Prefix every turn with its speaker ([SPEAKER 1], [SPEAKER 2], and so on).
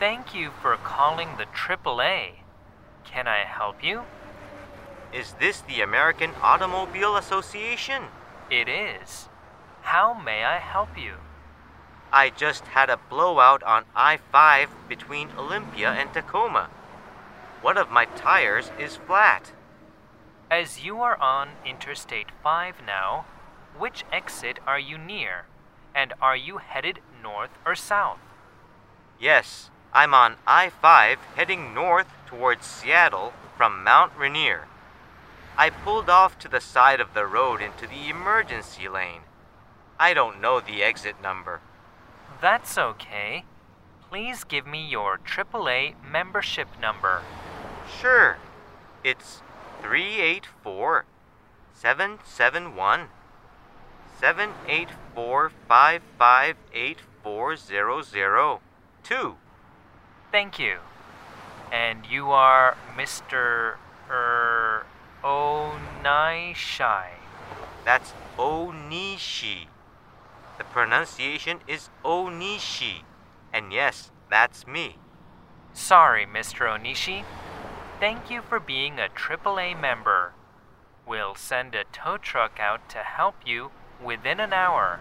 [SPEAKER 1] Thank you for calling the AAA. Can I help you?
[SPEAKER 2] Is this the American Automobile Association?
[SPEAKER 1] It is. How may I help you?
[SPEAKER 2] I just had a blowout on I 5 between Olympia and Tacoma. One of my tires is flat.
[SPEAKER 1] As you are on Interstate 5 now, which exit are you near? And are you headed north or south?
[SPEAKER 2] Yes, I'm on I 5 heading north towards Seattle from Mount Rainier. I pulled off to the side of the road into the emergency lane. I don't know the exit number.
[SPEAKER 1] That's okay. Please give me your AAA membership number.
[SPEAKER 2] Sure. It's 384 771 784 558400
[SPEAKER 1] Thank you. And you are Mr. Er.
[SPEAKER 2] That's Onishi. The pronunciation is Onishi. And yes, that's me.
[SPEAKER 1] Sorry, Mr. Onishi. Thank you for being a AAA member. We'll send a tow truck out to help you within an hour.